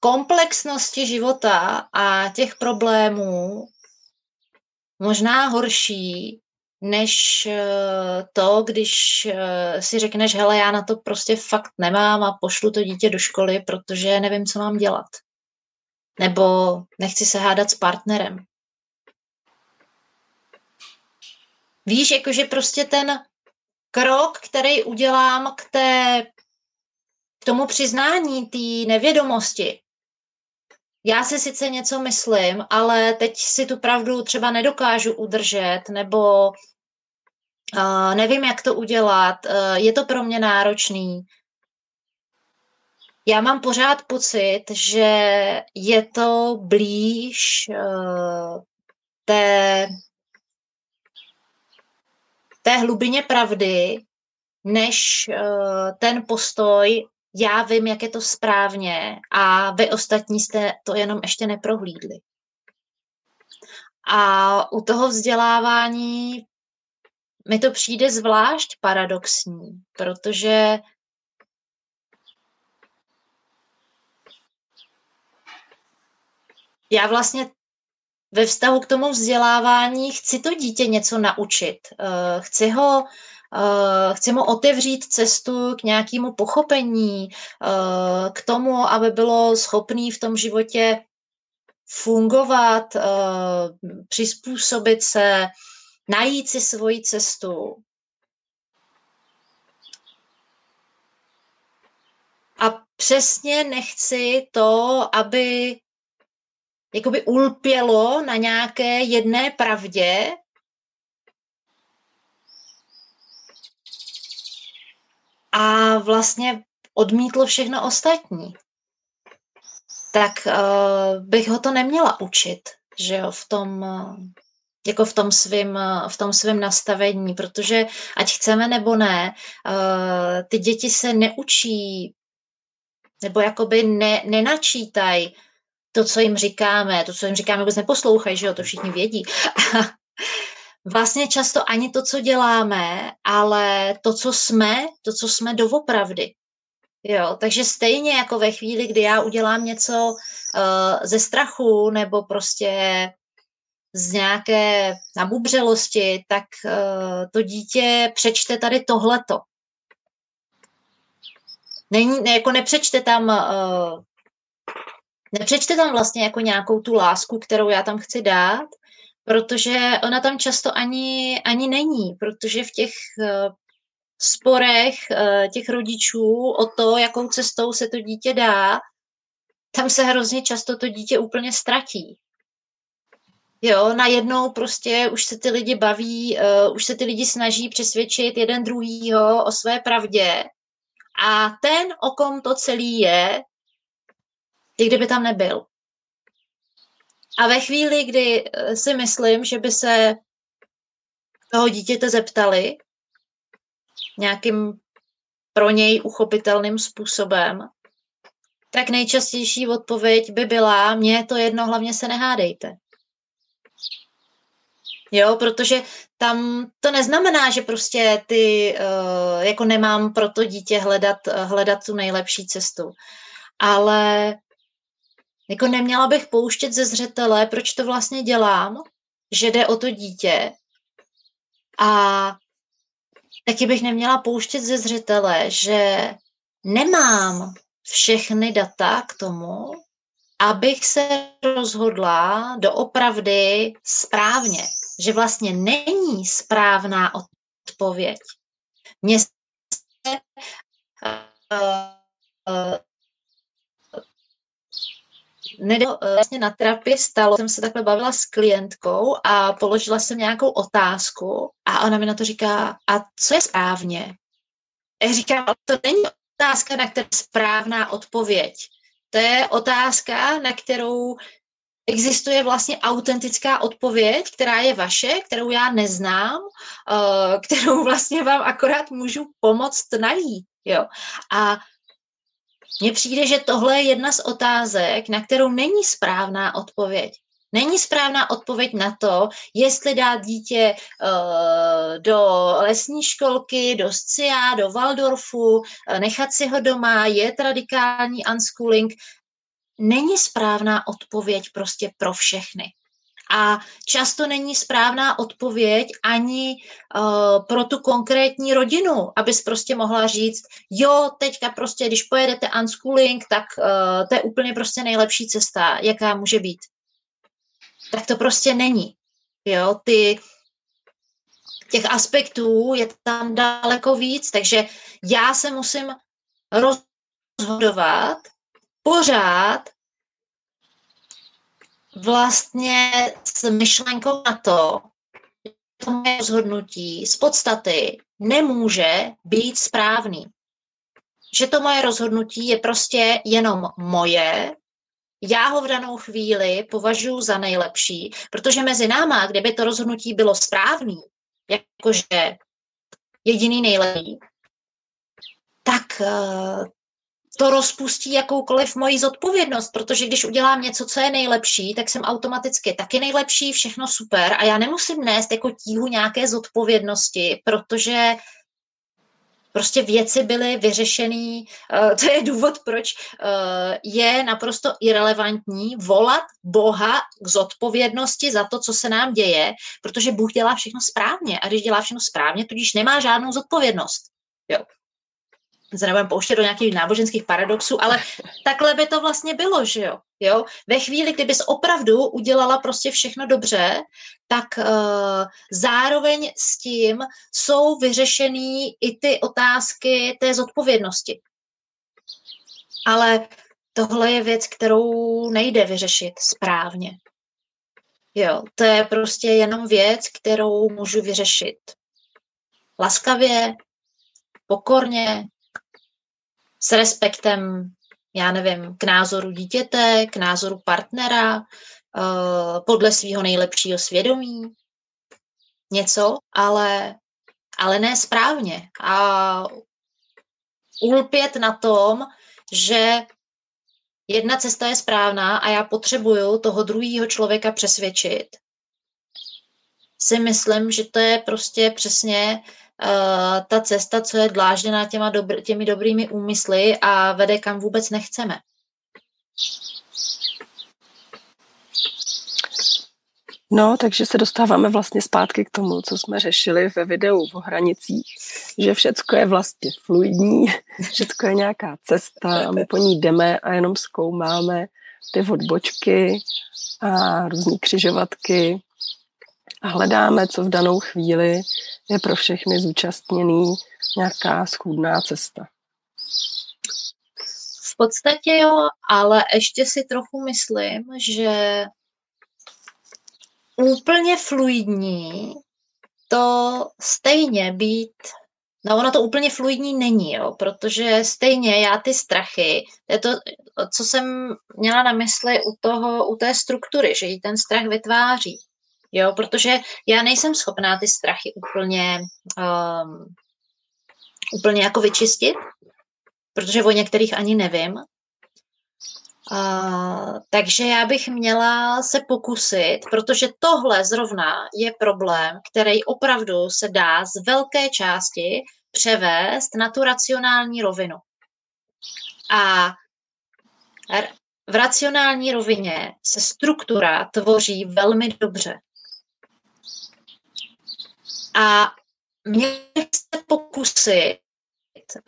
komplexnosti života a těch problémů možná horší, než eh, to, když eh, si řekneš, hele, já na to prostě fakt nemám a pošlu to dítě do školy, protože nevím, co mám dělat. Nebo nechci se hádat s partnerem. Víš, jakože prostě ten krok, který udělám k té k tomu přiznání té nevědomosti. Já si sice něco myslím, ale teď si tu pravdu třeba nedokážu udržet, nebo uh, nevím, jak to udělat, uh, je to pro mě náročný. Já mám pořád pocit, že je to blíž uh, té, té hlubině pravdy, než uh, ten postoj já vím, jak je to správně a vy ostatní jste to jenom ještě neprohlídli. A u toho vzdělávání mi to přijde zvlášť paradoxní, protože já vlastně ve vztahu k tomu vzdělávání chci to dítě něco naučit. Eh, chci ho chci mu otevřít cestu k nějakému pochopení, uh, k tomu, aby bylo schopný v tom životě fungovat, uh, přizpůsobit se, najít si svoji cestu. A přesně nechci to, aby jakoby ulpělo na nějaké jedné pravdě, a vlastně odmítlo všechno ostatní, tak uh, bych ho to neměla učit, že jo, v tom, uh, jako v tom svým, v tom svým nastavení, protože ať chceme nebo ne, uh, ty děti se neučí nebo jakoby ne, nenačítají to, co jim říkáme, to, co jim říkáme, vůbec neposlouchají, že jo, to všichni vědí. vlastně často ani to, co děláme, ale to, co jsme, to, co jsme doopravdy. Jo, takže stejně jako ve chvíli, kdy já udělám něco uh, ze strachu nebo prostě z nějaké nabubřelosti, tak uh, to dítě přečte tady tohleto. Není, ne, jako nepřečte tam uh, nepřečte tam vlastně jako nějakou tu lásku, kterou já tam chci dát, protože ona tam často ani, ani není, protože v těch uh, sporech uh, těch rodičů o to, jakou cestou se to dítě dá, tam se hrozně často to dítě úplně ztratí. Jo, najednou prostě už se ty lidi baví, uh, už se ty lidi snaží přesvědčit jeden druhýho o své pravdě a ten, o kom to celý je, i kdyby tam nebyl. A ve chvíli, kdy eh, si myslím, že by se toho dítěte zeptali nějakým pro něj uchopitelným způsobem, tak nejčastější odpověď by byla, mně je to jedno, hlavně se nehádejte. Jo, protože tam to neznamená, že prostě ty, uh, jako nemám pro to dítě hledat, hledat tu nejlepší cestu. Ale jako neměla bych pouštět ze zřetele, proč to vlastně dělám, že jde o to dítě. A taky bych neměla pouštět ze zřetele, že nemám všechny data k tomu, abych se rozhodla doopravdy správně, že vlastně není správná odpověď. Mně se uh, nedal, eh, vlastně na terapii stalo, jsem se takhle bavila s klientkou a položila jsem nějakou otázku a ona mi na to říká, a co je správně? Já říkám, to není otázka, na kterou správná odpověď. To je otázka, na kterou existuje vlastně autentická odpověď, která je vaše, kterou já neznám, eh, kterou vlastně vám akorát můžu pomoct najít. Jo. A mně přijde, že tohle je jedna z otázek, na kterou není správná odpověď. Není správná odpověď na to, jestli dát dítě uh, do lesní školky, do SCIA, do Waldorfu, uh, nechat si ho doma, je radikální unschooling. Není správná odpověď prostě pro všechny. A často není správná odpověď ani uh, pro tu konkrétní rodinu, abys prostě mohla říct, jo, teďka prostě, když pojedete unschooling, tak uh, to je úplně prostě nejlepší cesta, jaká může být. Tak to prostě není. Jo, ty, těch aspektů je tam daleko víc, takže já se musím rozhodovat pořád vlastně s myšlenkou na to, že to moje rozhodnutí z podstaty nemůže být správný. Že to moje rozhodnutí je prostě jenom moje, já ho v danou chvíli považuji za nejlepší, protože mezi náma, kdyby to rozhodnutí bylo správný, jakože jediný nejlepší, tak eh, to rozpustí jakoukoliv moji zodpovědnost, protože když udělám něco, co je nejlepší, tak jsem automaticky taky nejlepší, všechno super a já nemusím nést jako tíhu nějaké zodpovědnosti, protože prostě věci byly vyřešený. Uh, to je důvod, proč uh, je naprosto irrelevantní volat Boha k zodpovědnosti za to, co se nám děje, protože Bůh dělá všechno správně a když dělá všechno správně, tudíž nemá žádnou zodpovědnost. Jo se nebudeme pouštět do nějakých náboženských paradoxů, ale takhle by to vlastně bylo, že jo? jo? Ve chvíli, kdybys opravdu udělala prostě všechno dobře, tak uh, zároveň s tím jsou vyřešený i ty otázky té zodpovědnosti. Ale tohle je věc, kterou nejde vyřešit správně. Jo, to je prostě jenom věc, kterou můžu vyřešit laskavě, pokorně, s respektem, já nevím, k názoru dítěte, k názoru partnera, eh, podle svého nejlepšího svědomí. něco, ale, ale ne správně. A ulpět na tom, že jedna cesta je správná a já potřebuju toho druhého člověka přesvědčit, si myslím, že to je prostě přesně uh, ta cesta, co je dlážděná těma dobr- těmi dobrými úmysly a vede kam vůbec nechceme. No, takže se dostáváme vlastně zpátky k tomu, co jsme řešili ve videu o hranicích, že všecko je vlastně fluidní, všecko je nějaká cesta a my po ní jdeme a jenom zkoumáme ty odbočky a různé křižovatky a hledáme, co v danou chvíli je pro všechny zúčastněný nějaká schůdná cesta. V podstatě jo, ale ještě si trochu myslím, že úplně fluidní to stejně být, no ono to úplně fluidní není, jo, protože stejně já ty strachy, je to, co jsem měla na mysli u, toho, u té struktury, že jí ten strach vytváří. Jo, protože já nejsem schopná ty strachy úplně, um, úplně jako vyčistit, protože o některých ani nevím. Uh, takže já bych měla se pokusit, protože tohle zrovna je problém, který opravdu se dá z velké části převést na tu racionální rovinu. A v racionální rovině se struktura tvoří velmi dobře. A měli se pokusit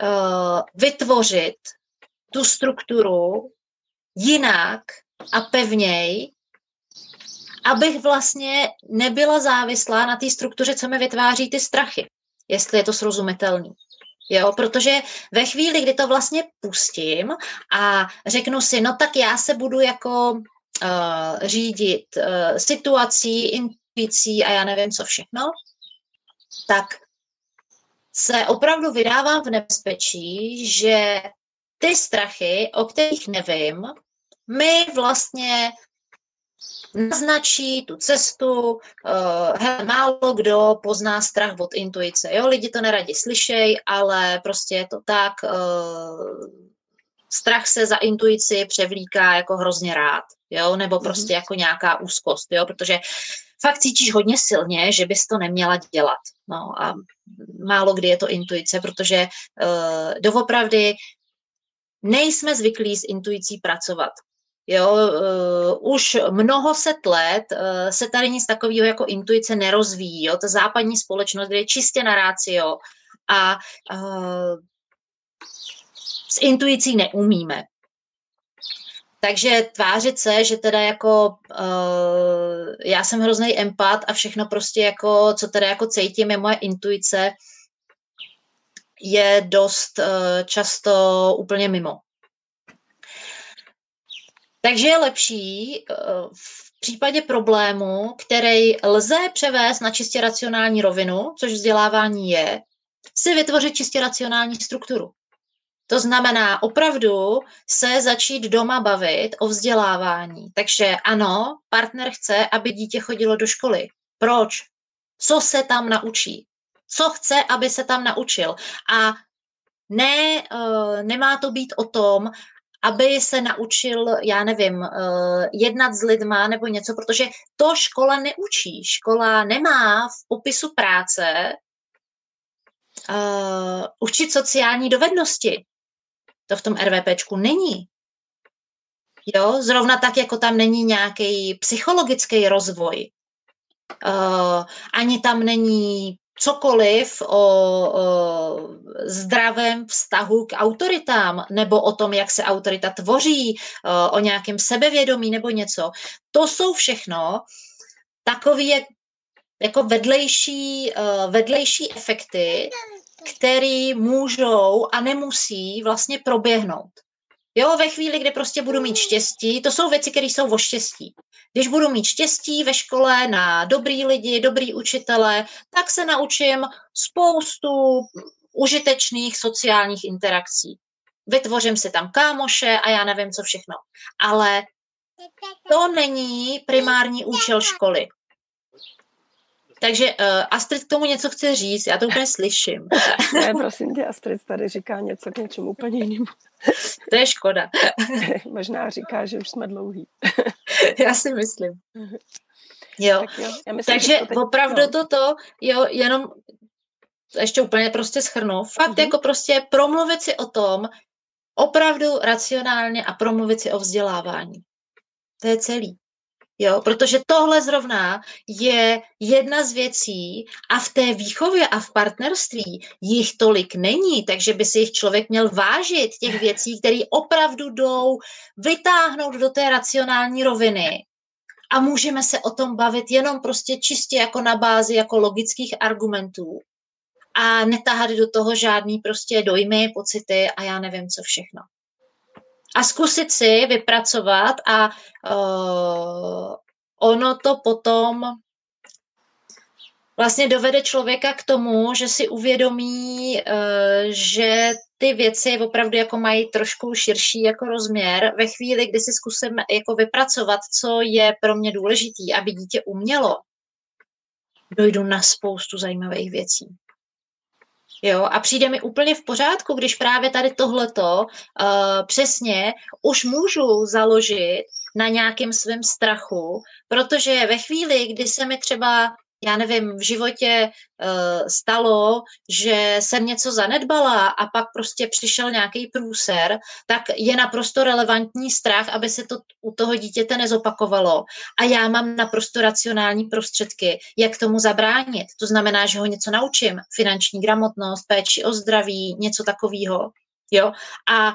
uh, vytvořit tu strukturu jinak a pevněji, abych vlastně nebyla závislá na té struktuře, co mi vytváří ty strachy, jestli je to srozumitelný. Jo, protože ve chvíli, kdy to vlastně pustím a řeknu si, no tak já se budu jako uh, řídit uh, situací, intuicí a já nevím co všechno, tak se opravdu vydávám v nebezpečí, že ty strachy, o kterých nevím, mi vlastně naznačí tu cestu. Uh, hele, málo kdo pozná strach od intuice. Jo, lidi to neradi slyšej, ale prostě je to tak. Uh, strach se za intuici převlíká jako hrozně rád, jo, nebo mhm. prostě jako nějaká úzkost, jo, protože fakt cítíš hodně silně, že bys to neměla dělat. No a málo kdy je to intuice, protože uh, doopravdy nejsme zvyklí s intuicí pracovat. Jo, uh, už mnoho set let uh, se tady nic takového jako intuice nerozvíjí. Jo? Ta západní společnost je čistě na rácio a uh, s intuicí neumíme. Takže tvářit se, že teda jako uh, já jsem hrozný empat a všechno prostě jako, co teda jako cítím, je moje intuice, je dost uh, často úplně mimo. Takže je lepší uh, v případě problému, který lze převést na čistě racionální rovinu, což vzdělávání je, si vytvořit čistě racionální strukturu. To znamená opravdu se začít doma bavit o vzdělávání. Takže ano, partner chce, aby dítě chodilo do školy. Proč? Co se tam naučí? Co chce, aby se tam naučil? A ne, uh, nemá to být o tom, aby se naučil, já nevím, uh, jednat s lidma nebo něco, protože to škola neučí. Škola nemá v popisu práce uh, učit sociální dovednosti. To v tom RVPčku není. Jo, zrovna tak, jako tam není nějaký psychologický rozvoj. Uh, ani tam není cokoliv o, o zdravém vztahu k autoritám nebo o tom, jak se autorita tvoří, o, o nějakém sebevědomí nebo něco. To jsou všechno takové jako vedlejší, vedlejší efekty, který můžou a nemusí vlastně proběhnout. Jo, ve chvíli, kdy prostě budu mít štěstí, to jsou věci, které jsou o štěstí. Když budu mít štěstí ve škole na dobrý lidi, dobrý učitele, tak se naučím spoustu užitečných sociálních interakcí. Vytvořím si tam kámoše a já nevím, co všechno. Ale to není primární účel školy. Takže uh, Astrid k tomu něco chce říct, já to úplně slyším. ne, prosím tě, Astrid tady říká něco k něčemu úplně jinému. to je škoda. Možná říká, že už jsme dlouhý. já si myslím. Jo. Tak jo já myslím, Takže to teď... opravdu no. toto, jo, jenom ještě úplně prostě schrnu. Fakt mm-hmm. jako prostě promluvit si o tom opravdu racionálně a promluvit si o vzdělávání. To je celý. Jo, protože tohle zrovna je jedna z věcí a v té výchově a v partnerství jich tolik není, takže by si jich člověk měl vážit, těch věcí, které opravdu jdou vytáhnout do té racionální roviny. A můžeme se o tom bavit jenom prostě čistě jako na bázi jako logických argumentů a netahat do toho žádný prostě dojmy, pocity a já nevím co všechno a zkusit si vypracovat a ono to potom vlastně dovede člověka k tomu, že si uvědomí, uh, že ty věci opravdu jako mají trošku širší jako rozměr. Ve chvíli, kdy si zkusím jako vypracovat, co je pro mě důležitý, aby dítě umělo, dojdu na spoustu zajímavých věcí. Jo, a přijde mi úplně v pořádku, když právě tady tohleto uh, přesně už můžu založit na nějakém svém strachu, protože ve chvíli, kdy se mi třeba já nevím, v životě uh, stalo, že jsem něco zanedbala a pak prostě přišel nějaký průser, tak je naprosto relevantní strach, aby se to u toho dítěte nezopakovalo. A já mám naprosto racionální prostředky, jak tomu zabránit. To znamená, že ho něco naučím, finanční gramotnost, péči o zdraví, něco takového. Jo? A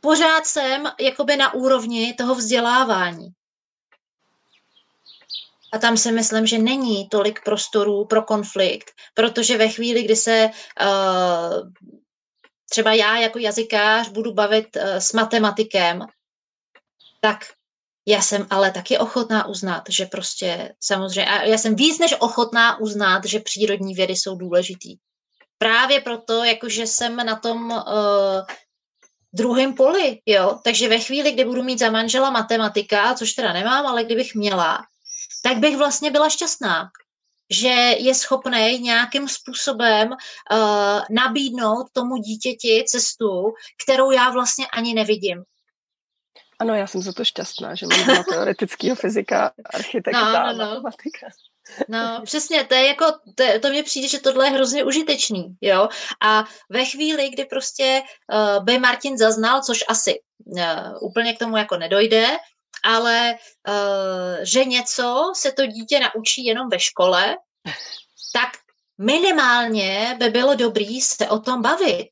pořád jsem jakoby na úrovni toho vzdělávání. A tam si myslím, že není tolik prostorů pro konflikt, protože ve chvíli, kdy se uh, třeba já jako jazykář budu bavit uh, s matematikem, tak já jsem ale taky ochotná uznat, že prostě samozřejmě, a já jsem víc než ochotná uznat, že přírodní vědy jsou důležitý. Právě proto, jakože jsem na tom uh, druhém poli, jo. Takže ve chvíli, kdy budu mít za manžela matematika, což teda nemám, ale kdybych měla, tak bych vlastně byla šťastná, že je schopný nějakým způsobem uh, nabídnout tomu dítěti cestu, kterou já vlastně ani nevidím. Ano, já jsem za to šťastná, že mám teoretického fyzika, architekta, no, no, no. matematika. No, přesně, to je jako, to, to mně přijde, že tohle je hrozně užitečný, jo. A ve chvíli, kdy prostě uh, by Martin zaznal, což asi uh, úplně k tomu jako nedojde, ale uh, že něco se to dítě naučí jenom ve škole, tak minimálně by bylo dobrý se o tom bavit.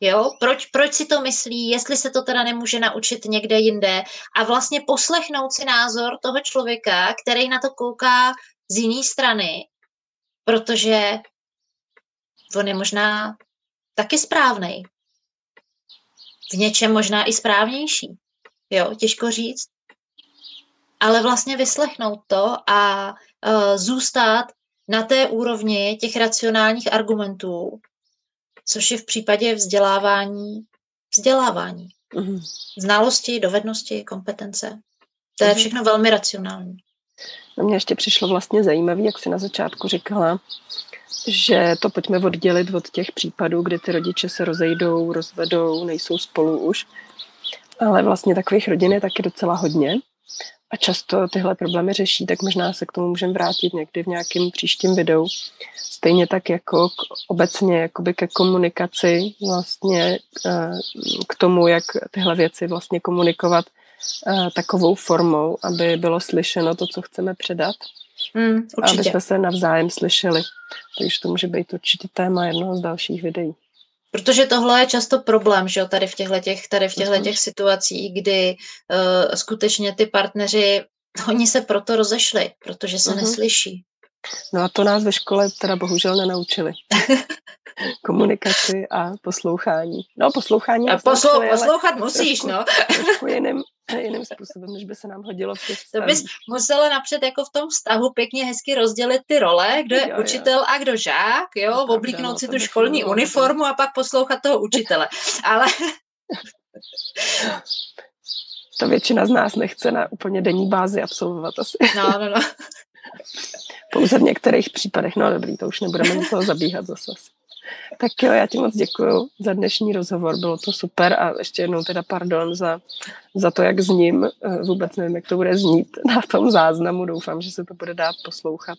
Jo, proč, proč si to myslí, jestli se to teda nemůže naučit někde jinde a vlastně poslechnout si názor toho člověka, který na to kouká z jiné strany, protože on je možná taky správný. V něčem možná i správnější. Jo, těžko říct. Ale vlastně vyslechnout to a uh, zůstat na té úrovni těch racionálních argumentů, což je v případě vzdělávání vzdělávání. Mm-hmm. Znalosti, dovednosti, kompetence. To je mm-hmm. všechno velmi racionální. No mně ještě přišlo vlastně zajímavé, jak si na začátku říkala, že to pojďme oddělit od těch případů, kdy ty rodiče se rozejdou, rozvedou, nejsou spolu už, ale vlastně takových rodin je taky docela hodně a často tyhle problémy řeší, tak možná se k tomu můžeme vrátit někdy v nějakém příštím videu. Stejně tak jako k, obecně jakoby ke komunikaci, vlastně eh, k tomu, jak tyhle věci vlastně komunikovat eh, takovou formou, aby bylo slyšeno to, co chceme předat. Mm, aby jsme se navzájem slyšeli. Takže to může být určitě téma jednoho z dalších videí. Protože tohle je často problém, že jo, tady v těchto těch, tady v těchto mhm. těch situacích, kdy uh, skutečně ty partneři, oni se proto rozešli, protože se uh-huh. neslyší. No a to nás ve škole teda bohužel nenaučili. Komunikaci a poslouchání. No, poslouchání. A poslou, naučili, poslouchat musíš, trošku, no. trošku jiným, jiným způsobem, než by se nám hodilo v těch To bys musela napřed jako v tom vztahu pěkně hezky rozdělit ty role, kdo je jo, učitel jo. a kdo žák, jo, no, oblíknout no, si tu školní uniformu a pak poslouchat toho učitele. Ale... to většina z nás nechce na úplně denní bázi absolvovat asi. No, no, no. Pouze v některých případech. No dobrý, to už nebudeme do toho zabíhat zase. Tak jo, já ti moc děkuji za dnešní rozhovor, bylo to super a ještě jednou teda pardon za, za to, jak zním. Eh, vůbec nevím, jak to bude znít na tom záznamu, doufám, že se to bude dát poslouchat.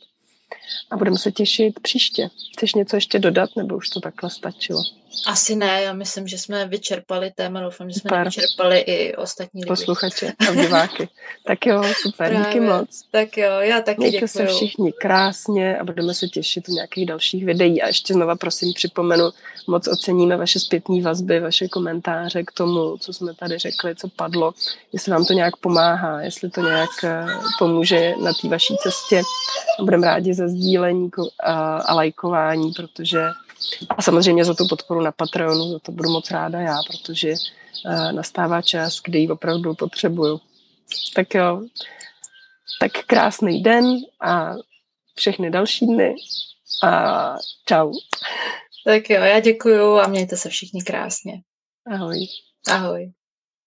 A budeme se těšit příště. Chceš něco ještě dodat, nebo už to takhle stačilo? Asi ne, já myslím, že jsme vyčerpali téma, doufám, že jsme super. vyčerpali i ostatní lidi. Posluchače a diváky. tak jo, super, Právě. díky moc. Tak jo, já taky Mějte děkuju. se všichni krásně a budeme se těšit u nějakých dalších videí. A ještě znova prosím připomenu, moc oceníme vaše zpětní vazby, vaše komentáře k tomu, co jsme tady řekli, co padlo, jestli vám to nějak pomáhá, jestli to nějak eh, pomůže na té vaší cestě. Budeme rádi za sdílení a, a lajkování, protože a samozřejmě za tu podporu na Patreonu, za to budu moc ráda já, protože uh, nastává čas, kdy ji opravdu potřebuju. Tak jo, tak krásný den a všechny další dny a čau. Tak jo, já děkuju a mějte se všichni krásně. Ahoj. Ahoj.